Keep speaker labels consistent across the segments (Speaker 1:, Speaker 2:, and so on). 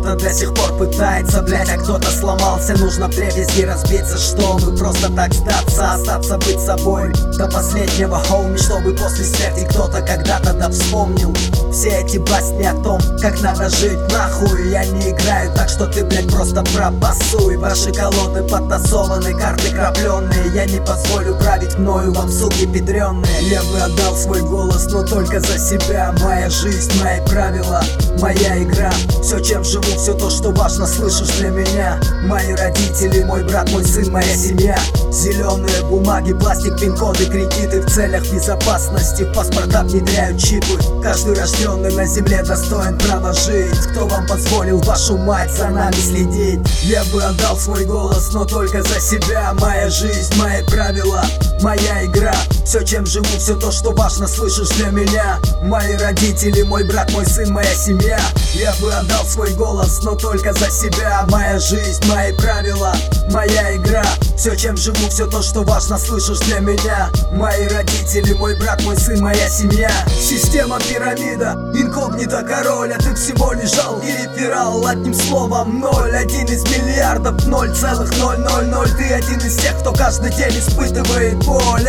Speaker 1: до сих пор пытается, блять, а кто-то сломался. Нужно дребезги разбиться, чтобы просто так сдаться Остаться быть собой до последнего хоуми Чтобы после смерти кто-то когда-то да вспомнил Все эти басни о том, как надо жить нахуй Я не играю, так что ты, блять, просто пропасуй. Ваши колоды подтасованы, карты крапленные Я не позволю править мною вам, суки педренные Я бы отдал свой голос, но только за себя. Моя жизнь, мои правила, моя игра. Все, чем живу, все то, что важно, слышишь для меня. Мои родители, мой брат, мой сын, моя семья. Зеленые бумаги, пластик, пин-коды, кредиты В целях безопасности. В паспорта внедряют чипы. Каждый рожденный на земле достоин права жить Кто вам позволил вашу мать за нами следить? Я бы отдал свой голос, но только за себя. Моя жизнь, мои правила, моя игра. Все, чем живу, все то, что важно, слышишь для меня. Мои родители, мой брат, мой сын, моя семья. Я бы отдал свой голос, но только за себя. Моя жизнь, мои правила, моя игра. Все, чем живу, все то, что важно, слышишь для меня. Мои родители, мой брат, мой сын, моя семья. Система пирамида, инкогнито король А ты всего лишь жалкий реферал, одним словом ноль. Один из миллиардов, ноль целых ноль ноль ноль. Ты один из тех, кто каждый день испытывает боль.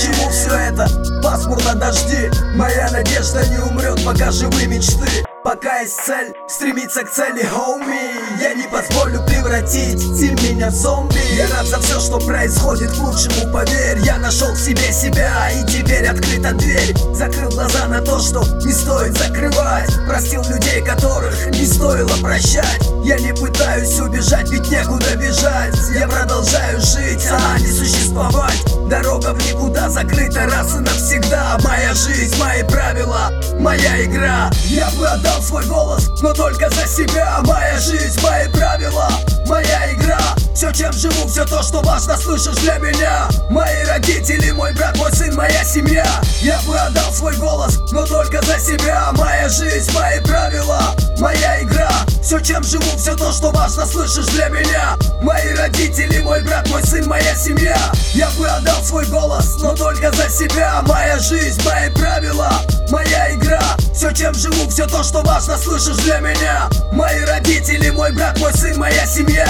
Speaker 1: Чему все это? Пасмурно дожди. Моя надежда не умрет, пока живы мечты Пока есть цель, стремиться к цели, хоуми Я не позволю превратить стиль меня в зомби. Я рад за все, что происходит к лучшему, поверь. Я нашел в себе себя, и теперь открыта дверь. Закрыл глаза на то, что не стоит закрывать. Простил людей, которых не стоило прощать. Я не пытаюсь убежать, ведь некуда бежать. Я продолжаю жить, а не существовать Дорога в никуда закрыта раз и навсегда. Моя жизнь, мои правила, моя игра. Я бы отдал свой голос, но только за себя. Моя жизнь, мои правила, моя игра. Все, чем живу, все то, что важно, слышишь для меня. Мои родители, мой брат, мой сын, моя семья. Я бы отдал свой голос, но только за себя. Моя жизнь, мои правила, моя игра. Все, чем живу, все то, что важно, слышишь для меня. Мои родители, мой брат, мой сын, моя семья. Я бы отдал свой голос, но только за себя. Моя жизнь, мои правила, моя игра. Все, чем живу, все то, что важно, слышишь для меня. Мои родители, мой брат, мой сын, моя семья